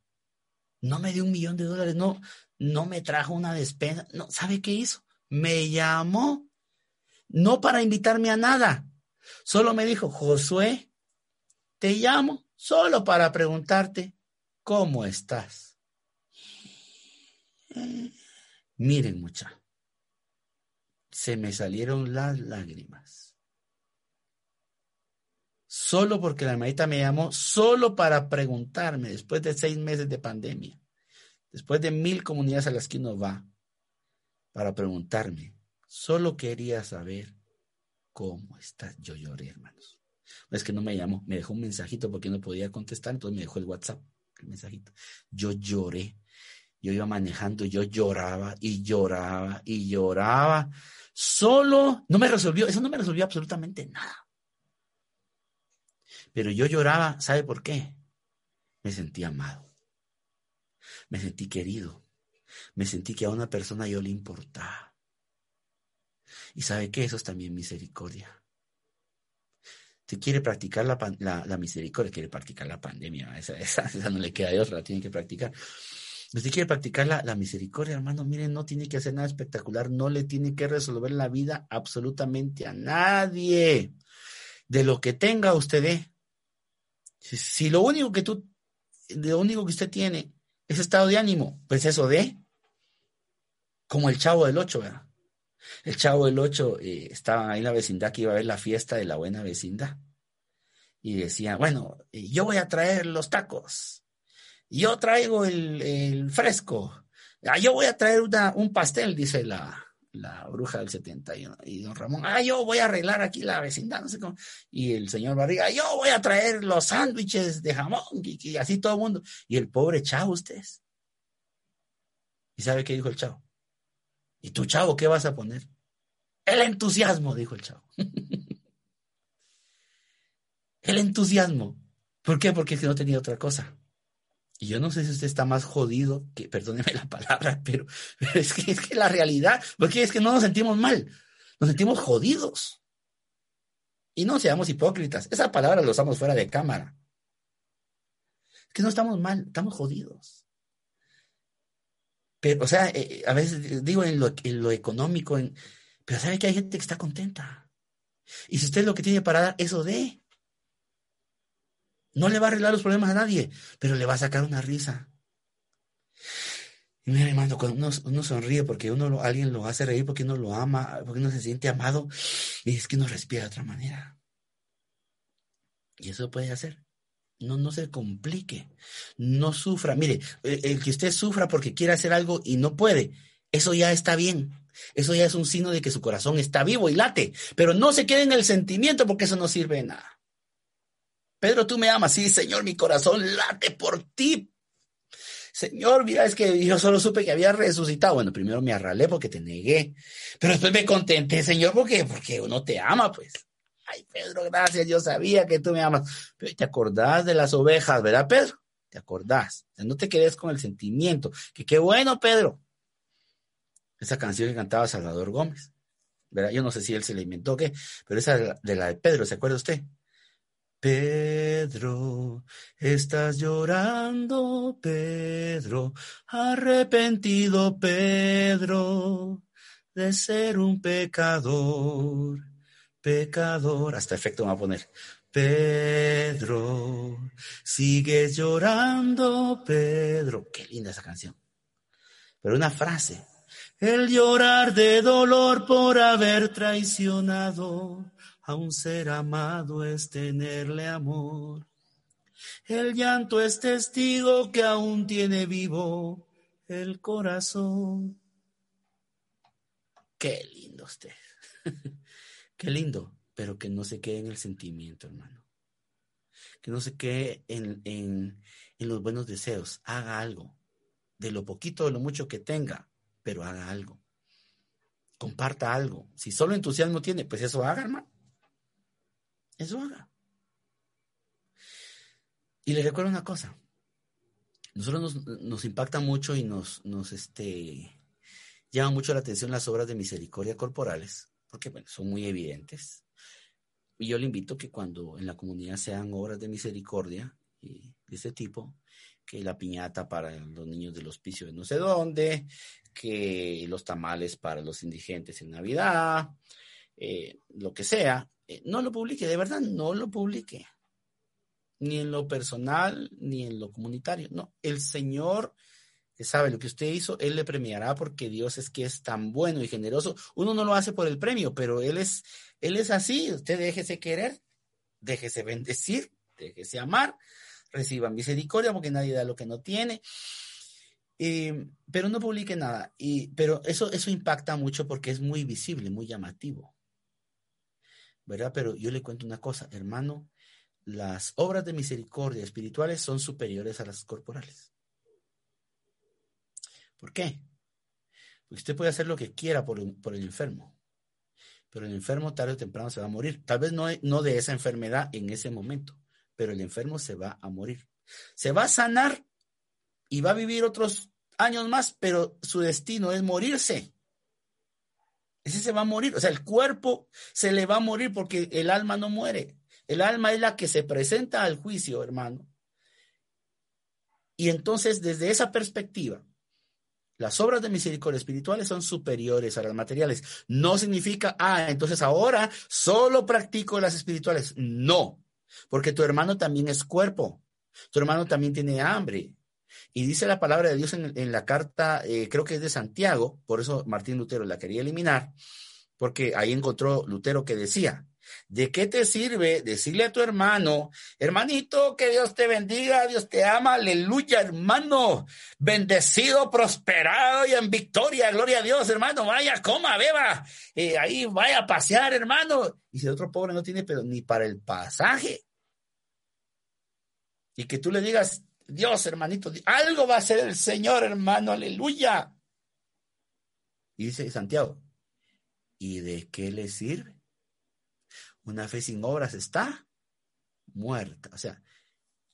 No me dio un millón de dólares, no, no me trajo una despensa, no, ¿sabe qué hizo? Me llamó, no para invitarme a nada, solo me dijo, Josué, te llamo solo para preguntarte cómo estás. Miren, mucha, se me salieron las lágrimas solo porque la hermanita me llamó, solo para preguntarme, después de seis meses de pandemia, después de mil comunidades a las que uno va, para preguntarme, solo quería saber cómo estás. Yo lloré, hermanos. Es que no me llamó, me dejó un mensajito porque no podía contestar, entonces me dejó el WhatsApp, el mensajito. Yo lloré, yo iba manejando, yo lloraba y lloraba y lloraba. Solo, no me resolvió, eso no me resolvió absolutamente nada. Pero yo lloraba, ¿sabe por qué? Me sentí amado. Me sentí querido. Me sentí que a una persona yo le importaba. Y sabe qué? Eso es también misericordia. Si quiere practicar la, misericordia, quiere practicar la pandemia. [LAUGHS] Esa, no le queda de otra, la tiene que practicar. Si quiere practicar la, la, misericordia, hermano, miren, no tiene que hacer nada espectacular, no le tiene que resolver la vida absolutamente a nadie. De lo que tenga usted, ¿eh? Si, lo único que tú, lo único que usted tiene es estado de ánimo, pues eso de, como el chavo del ocho, ¿verdad? El chavo del ocho eh, estaba ahí en la vecindad que iba a ver la fiesta de la buena vecindad. Y decía, bueno, eh, yo voy a traer los tacos. Yo traigo el, el fresco. Ah, yo voy a traer un pastel, dice la, la bruja del 71. Y don Ramón, ah, yo voy a arreglar aquí la vecindad, no sé cómo. Y el señor Barriga, yo voy a traer los sándwiches de jamón, y, así todo el mundo. Y el pobre chavo, ustedes. ¿Y sabe qué dijo el chavo? ¿Y tu chavo qué vas a poner? El entusiasmo, dijo el chavo. [LAUGHS] el entusiasmo. ¿Por qué? Porque es que no tenía otra cosa. Y yo no sé si usted está más jodido, que perdóneme la palabra, [LAUGHS] pero, es, que, es que la realidad, porque es que no nos sentimos mal, nos sentimos jodidos. Y no seamos hipócritas, esa palabra la usamos fuera de cámara. Es que no estamos mal, estamos jodidos. Pero, o sea, eh, a veces digo en lo, en lo económico, en, pero sabe que hay gente que está contenta. Y si usted lo que tiene para dar, eso de. No le va a arreglar los problemas a nadie, pero le va a sacar una risa. Y mira, hermano, cuando uno, sonríe porque uno alguien lo hace reír, porque uno lo ama, porque uno se siente amado, y es que uno respira de otra manera. Y eso puede hacer. No, no se complique. No sufra. Mire, el, el que usted sufra porque quiere hacer algo y no puede, eso ya está bien. Eso ya es un signo de que su corazón está vivo y late. Pero no se quede en el sentimiento porque eso no sirve de nada. Pedro, tú me amas. Sí, Señor, mi corazón late por ti. Señor, mira, es que yo solo supe que había resucitado. Bueno, primero me arralé porque te negué, pero después me contenté, Señor, porque, porque uno te ama, pues. Ay, Pedro, gracias, yo sabía que tú me amas. Pero te acordás de las ovejas, ¿verdad, Pedro? Te acordás. no te quedes con el sentimiento. Que qué bueno, Pedro. Esa canción que cantaba Salvador Gómez. ¿verdad? Yo no sé si él se la inventó o qué, pero esa de la de Pedro, ¿se acuerda usted? Pedro, estás llorando, Pedro, arrepentido, Pedro, de ser un pecador, pecador. Hasta efecto me va a poner. Pedro, sigues llorando, Pedro. Qué linda esa canción. Pero una frase. El llorar de dolor por haber traicionado a un ser amado es tenerle amor. El llanto es testigo que aún tiene vivo el corazón. Qué lindo usted. [LAUGHS] Qué lindo, pero que no se quede en el sentimiento, hermano. Que no se quede en, en, en los buenos deseos. Haga algo. De lo poquito, de lo mucho que tenga, pero haga algo. Comparta algo. Si solo entusiasmo tiene, pues eso haga, hermano. Eso haga. Y le recuerdo una cosa. Nosotros nos, impacta mucho y nos, nos este, llama mucho la atención las obras de misericordia corporales, porque bueno, son muy evidentes. Y yo le invito que cuando en la comunidad sean obras de misericordia de ese tipo, que la piñata para los niños del hospicio de no sé dónde, que los tamales para los indigentes en Navidad, eh, lo que sea, no lo publique, de verdad, no lo publique. Ni en lo personal, ni en lo comunitario. No, el Señor que sabe lo que usted hizo, Él le premiará porque Dios es que es tan bueno y generoso. Uno no lo hace por el premio, pero Él es, Él es así. Usted déjese querer, déjese bendecir, déjese amar, reciba misericordia porque nadie da lo que no tiene. Eh, pero no publique nada. Y, pero eso, eso impacta mucho porque es muy visible, muy llamativo. ¿Verdad? Pero yo le cuento una cosa, hermano, las obras de misericordia espirituales son superiores a las corporales. ¿Por qué? Porque usted puede hacer lo que quiera por, el enfermo, pero el enfermo tarde o temprano se va a morir. Tal vez no, no de esa enfermedad en ese momento, pero el enfermo se va a morir. Se va a sanar y va a vivir otros años más, pero su destino es morirse. Ese se va a morir. O sea, el cuerpo se le va a morir porque el alma no muere. El alma es la que se presenta al juicio, hermano. Y entonces, desde esa perspectiva, las obras de misericordia espirituales son superiores a las materiales. No significa, ah, entonces ahora solo practico las espirituales. No, porque tu hermano también es cuerpo. Tu hermano también tiene hambre. Y dice la palabra de Dios en, la carta, eh, creo que es de Santiago, por eso Martín Lutero la quería eliminar, porque ahí encontró Lutero que decía, ¿de qué te sirve decirle a tu hermano, hermanito, que Dios te bendiga, Dios te ama, aleluya, hermano, bendecido, prosperado y en victoria, gloria a Dios, hermano, vaya, coma, beba, eh, ahí vaya a pasear, hermano. Y si el otro pobre no tiene pero ni para el pasaje. Y que tú le digas, Dios, hermanito, algo va a hacer el Señor, hermano, aleluya. Y dice Santiago, ¿y de qué le sirve? Una fe sin obras está muerta. O sea,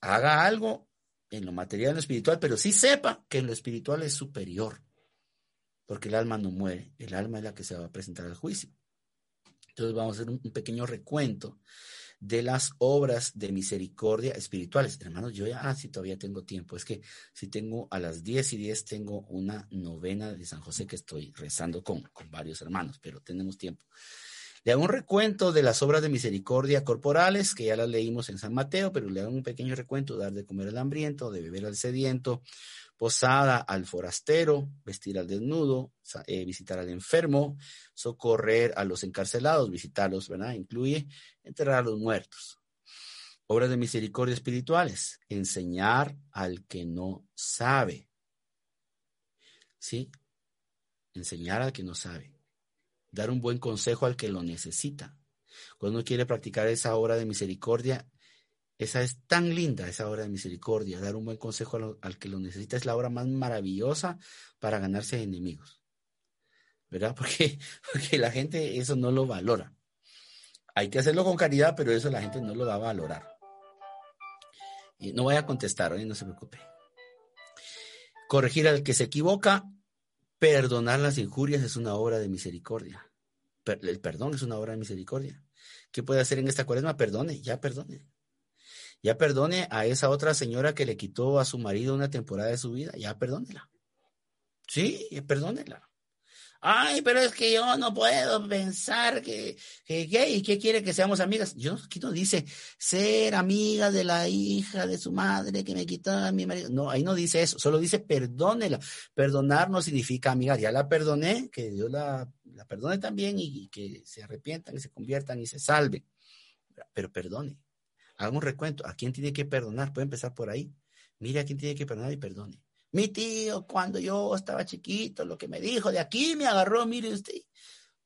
haga algo en lo material, en lo espiritual, pero sí sepa que en lo espiritual es superior, porque el alma no muere, el alma es la que se va a presentar al juicio. Entonces vamos a hacer un, pequeño recuento de las obras de misericordia espirituales. Hermanos, yo ya, ah, sí, todavía tengo tiempo. Es que si tengo a las 10 y 10 tengo una novena de San José que estoy rezando con, con varios hermanos, pero tenemos tiempo. Le hago un recuento de las obras de misericordia corporales, que ya las leímos en San Mateo, pero le hago un pequeño recuento, dar de comer al hambriento, de beber al sediento, posada al forastero, vestir al desnudo, eh, visitar al enfermo, socorrer a los encarcelados, visitarlos, ¿verdad? Incluye enterrar a los muertos. Obras de misericordia espirituales, enseñar al que no sabe. ¿Sí? Enseñar al que no sabe dar un buen consejo al que lo necesita. Cuando uno quiere practicar esa obra de misericordia, esa es tan linda, esa obra de misericordia. Dar un buen consejo al, que lo necesita es la obra más maravillosa para ganarse enemigos. ¿Verdad? [LAUGHS] Porque, porque la gente eso no lo valora. Hay que hacerlo con caridad, pero eso la gente no lo va a valorar. Y no voy a contestar, hoy no se preocupe. Corregir al que se equivoca Perdonar las injurias es una obra de misericordia. el perdón es una obra de misericordia. ¿Qué puede hacer en esta cuaresma? Perdone, ya perdone. Ya perdone a esa otra señora que le quitó a su marido una temporada de su vida, ya perdónela. Sí, perdónela. Ay, pero es que yo no puedo pensar que, que gay, ¿qué quiere que seamos amigas? Yo aquí no dice ser amiga de la hija de su madre que me quitó a mi marido. No, ahí no dice eso, solo dice perdónela. Perdonar no significa amiga, ya la perdoné, que Dios la, la perdone también y, que se arrepientan y se conviertan y se salven. Pero perdone. Haga un recuento. ¿A quién tiene que perdonar? Puede empezar por ahí. Mire a quién tiene que perdonar y perdone. Mi tío, cuando yo estaba chiquito, lo que me dijo, de aquí me agarró, mire usted.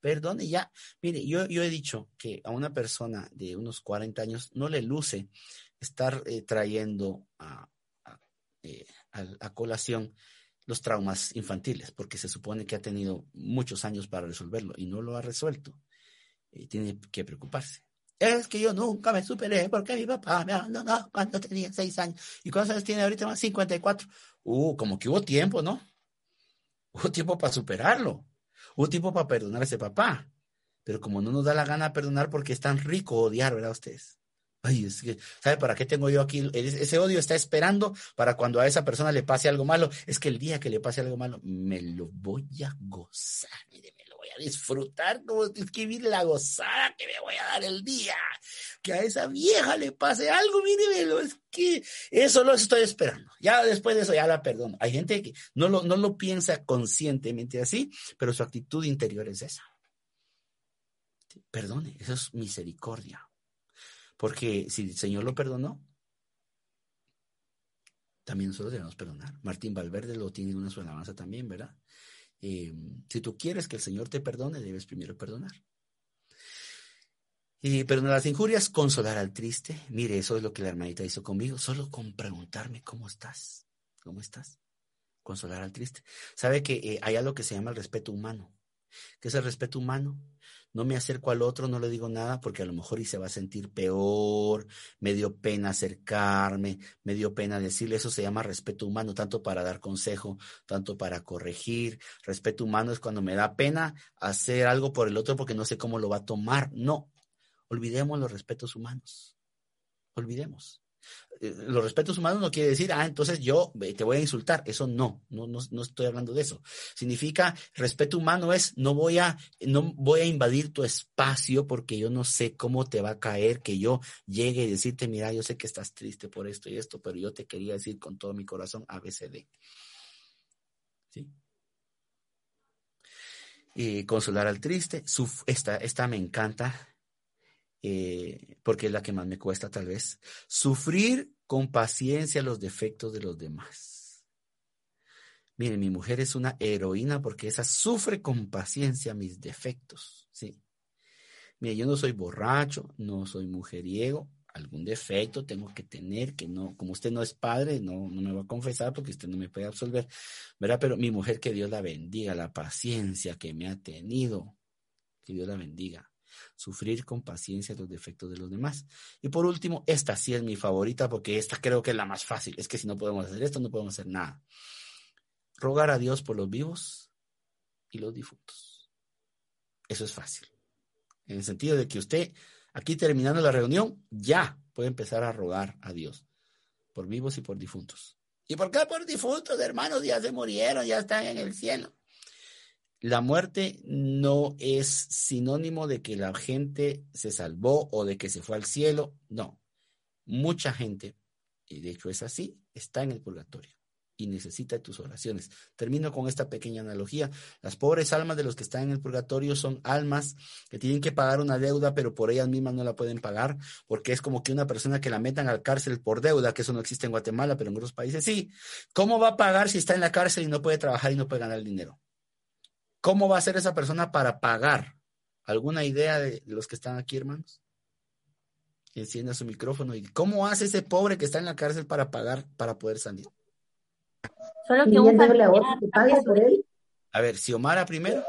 Perdone, ya. Mire, yo, yo he dicho que a una persona de unos 40 años no le luce estar eh, trayendo eh, a, a, colación los traumas infantiles, porque se supone que ha tenido muchos años para resolverlo y no lo ha resuelto. y tiene que preocuparse. Es que yo nunca me superé porque mi papá me abandonó cuando tenía seis años. ¿Y cuántos años tiene ahorita? Más 54. Uh, como que hubo tiempo, ¿no? Hubo tiempo para superarlo. Hubo tiempo para perdonar a ese papá. Pero como no nos da la gana perdonar porque es tan rico odiar, ¿verdad ustedes? Ay, es que, ¿sabe para qué tengo yo aquí? Ese odio está esperando para cuando a esa persona le pase algo malo. Es que el día que le pase algo malo, me lo voy a gozar disfrutar como escribir la gozada que me voy a dar el día. Que a esa vieja le pase algo, míremelo, es que eso lo estoy esperando. Ya después de eso ya la perdono. Hay gente que no lo, no lo piensa conscientemente así, pero su actitud interior es esa. Perdone, eso es misericordia. Porque si el Señor lo perdonó, también nosotros debemos perdonar. Martín Valverde lo tiene en una su alabanza también, ¿verdad? Eh, si tú quieres que el Señor te perdone, debes primero perdonar. Y perdonar las injurias, consolar al triste. Mire, eso es lo que la hermanita hizo conmigo, solo con preguntarme cómo estás, cómo estás. Consolar al triste. Sabe que eh, hay algo que se llama el respeto humano. ¿Qué es el respeto humano? no me acerco al otro, no le digo nada porque a lo mejor y se va a sentir peor, me dio pena acercarme, me dio pena decirle, eso se llama respeto humano, tanto para dar consejo, tanto para corregir. Respeto humano es cuando me da pena hacer algo por el otro porque no sé cómo lo va a tomar. No, olvidemos los respetos humanos, olvidemos. Eh, los respetos humanos no quiere decir, ah, entonces yo te voy a insultar. Eso no, no, no, estoy hablando de eso. Significa respeto humano es no voy a, no voy a invadir tu espacio porque yo no sé cómo te va a caer que yo llegue y decirte, mira, yo sé que estás triste por esto y esto, pero yo te quería decir con todo mi corazón ABCD. ¿Sí? Y consolar al triste. esta, esta me encanta eh, porque es la que más me cuesta tal vez, sufrir con paciencia los defectos de los demás. Mire, mi mujer es una heroína porque esa sufre con paciencia mis defectos, ¿sí? Mire, yo no soy borracho, no soy mujeriego, algún defecto tengo que tener, que no, como usted no es padre, no, no me va a confesar porque usted no me puede absolver, ¿verdad? Pero mi mujer, que Dios la bendiga, la paciencia que me ha tenido, que Dios la bendiga Sufrir con paciencia los defectos de los demás. Y por último, esta sí es mi favorita porque esta creo que es la más fácil. Es que si no podemos hacer esto, no podemos hacer nada. Rogar a Dios por los vivos y los difuntos. Eso es fácil. En el sentido de que usted, aquí terminando la reunión, ya puede empezar a rogar a Dios por vivos y por difuntos. ¿Y por qué por difuntos, hermanos? Ya se murieron, ya están en el cielo. La muerte no es sinónimo de que la gente se salvó o de que se fue al cielo. No. Mucha gente, y de hecho es así, está en el purgatorio y necesita tus oraciones. Termino con esta pequeña analogía. Las pobres almas de los que están en el purgatorio son almas que tienen que pagar una deuda, pero por ellas mismas no la pueden pagar, porque es como que una persona que la metan al cárcel por deuda, que eso no existe en Guatemala, pero en otros países sí. ¿Cómo va a pagar si está en la cárcel y no puede trabajar y no puede ganar dinero? ¿Cómo va a ser esa persona para pagar? ¿Alguna idea de los que están aquí, hermanos? Encienda su micrófono y ¿cómo hace ese pobre que está en la cárcel para pagar, para poder salir? Solo que un familiar a otro que pague por él. A ver, Xiomara primero.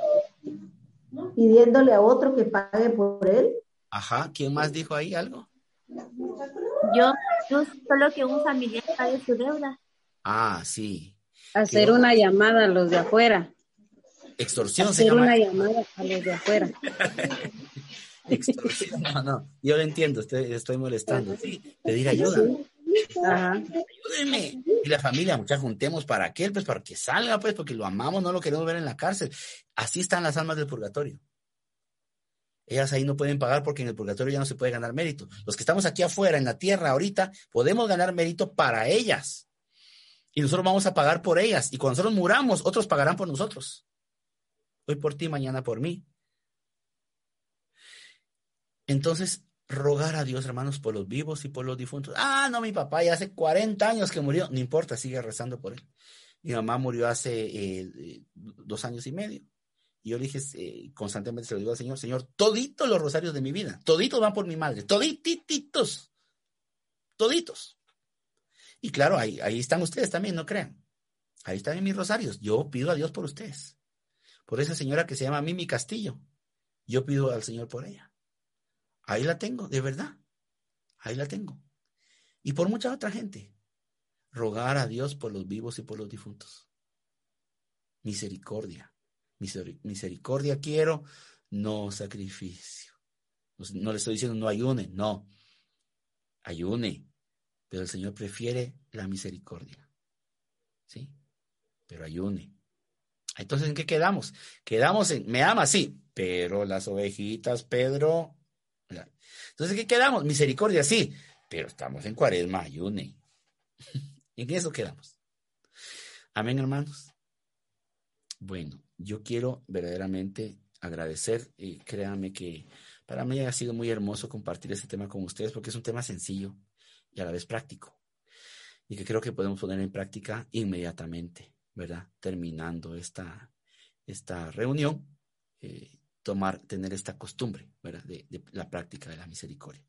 Pidiéndole a otro que pague por él. Ajá, ¿quién más dijo ahí algo? Yo, yo solo que un familiar pague su deuda. Ah, sí. Hacer una llamada a los de afuera. Extorsión Hacer se llama. una llamada a los de afuera. [LAUGHS] Extorsión. No, no, yo lo entiendo, estoy, estoy molestando. Sí, pedir ayuda. Ajá. Ayúdenme. Y la familia, muchachos, juntemos para qué, pues para que salga, pues, porque lo amamos, no lo queremos ver en la cárcel. Así están las almas del purgatorio. Ellas ahí no pueden pagar porque en el purgatorio ya no se puede ganar mérito. Los que estamos aquí afuera, en la tierra, ahorita, podemos ganar mérito para ellas. Y nosotros vamos a pagar por ellas. Y cuando nosotros muramos, otros pagarán por nosotros. Hoy por ti, mañana por mí. Entonces, rogar a Dios, hermanos, por los vivos y por los difuntos. Ah, no, mi papá ya hace 40 años que murió. No importa, sigue rezando por él. Mi mamá murió hace eh, dos años y medio. Y yo le dije, eh, constantemente se lo digo al Señor, Señor, toditos los rosarios de mi vida, toditos van por mi madre, todititos, toditos. Y claro, ahí, ahí están ustedes también, no crean. Ahí están mis rosarios. Yo pido a Dios por ustedes. Por esa señora que se llama Mimi Castillo. Yo pido al Señor por ella. Ahí la tengo, de verdad. Ahí la tengo. Y por mucha otra gente. Rogar a Dios por los vivos y por los difuntos. Misericordia. Misericordia quiero, no sacrificio. No, le estoy diciendo no ayune, no. Ayune. Pero el Señor prefiere la misericordia. ¿Sí? Pero ayune. Entonces, ¿en qué quedamos? Quedamos en, me ama, sí, pero las ovejitas, Pedro. Entonces, ¿en qué quedamos? Misericordia, sí, pero estamos en cuaresma, ayune. [LAUGHS] en eso quedamos. Amén, hermanos. Bueno, yo quiero verdaderamente agradecer y créanme que para mí ha sido muy hermoso compartir este tema con ustedes porque es un tema sencillo y a la vez práctico y que creo que podemos poner en práctica inmediatamente, ¿verdad? Terminando esta, esta reunión, eh, tomar, tener esta costumbre, ¿verdad? De, la práctica de la misericordia.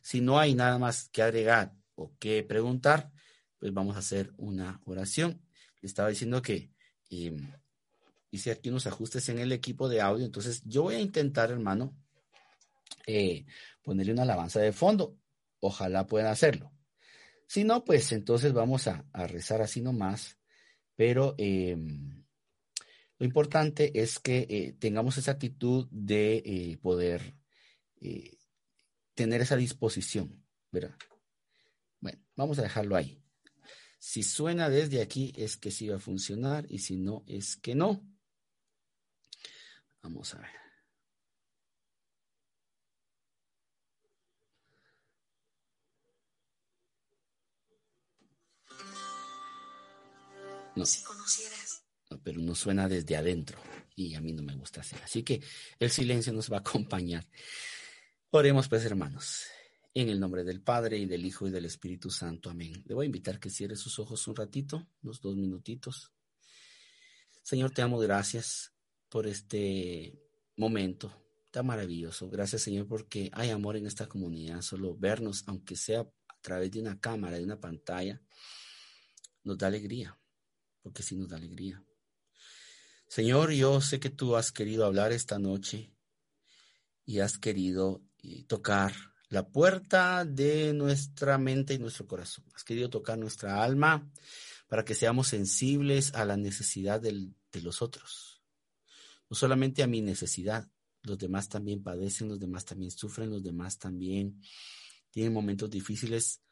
Si no hay nada más que agregar o que preguntar, pues vamos a hacer una oración. Estaba diciendo que eh, hice aquí unos ajustes en el equipo de audio, entonces yo voy a intentar, hermano, eh, ponerle una alabanza de fondo. Ojalá puedan hacerlo. Si no, pues entonces vamos a, a rezar así nomás, pero eh, lo importante es que eh, tengamos esa actitud de eh, poder tener esa disposición, ¿verdad? Bueno, vamos a dejarlo ahí. Si suena desde aquí es que sí va a funcionar y si no es que no. Vamos a ver. No. Si conocieras. No, pero no suena desde adentro y a mí no me gusta hacer. Así que el silencio nos va a acompañar. Oremos pues, hermanos. En el nombre del Padre y del Hijo y del Espíritu Santo. Amén. Le voy a invitar que cierre sus ojos un ratito, unos dos minutitos. Señor, te amo, gracias por este momento tan maravilloso. Gracias, Señor, porque hay amor en esta comunidad. Solo vernos, aunque sea a través de una cámara, de una pantalla, nos da alegría, porque sí nos da alegría. Señor, yo sé que tú has querido hablar esta noche y has querido eh, tocar la puerta de nuestra mente y nuestro corazón. Has querido tocar nuestra alma para que seamos sensibles a la necesidad de los otros. No solamente a mi necesidad, los demás también padecen, los demás también sufren, los demás también tienen momentos difíciles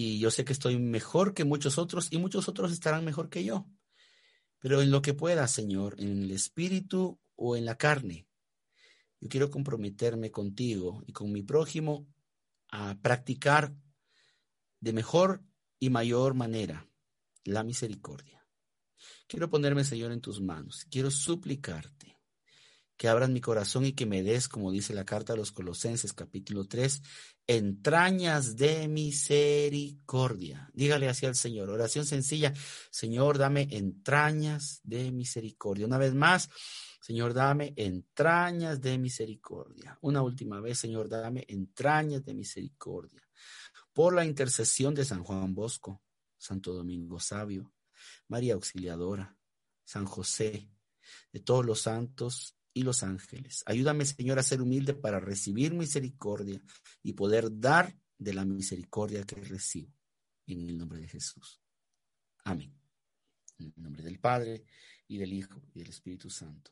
y yo sé que estoy mejor que muchos otros y muchos otros estarán mejor que yo. Pero en lo que pueda, Señor, en el espíritu o en la carne, yo quiero comprometerme contigo y con mi prójimo a practicar de mejor y mayor manera la misericordia. Quiero ponerme, Señor, en tus manos. Quiero suplicarte que abras mi corazón y que me des, como dice la carta a los Colosenses capítulo 3, entrañas de misericordia. Dígale así al Señor. Oración sencilla. Señor, dame entrañas de misericordia. Una vez más, Señor, dame entrañas de misericordia. Una última vez, Señor, dame entrañas de misericordia. Por la intercesión de San Juan Bosco, Santo Domingo Sabio, María Auxiliadora, San José, de todos los santos y los ángeles. Ayúdame, Señor, a ser humilde para recibir misericordia y poder dar de la misericordia que recibo. En el nombre de Jesús. Amén. En el nombre del Padre, y del Hijo, y del Espíritu Santo.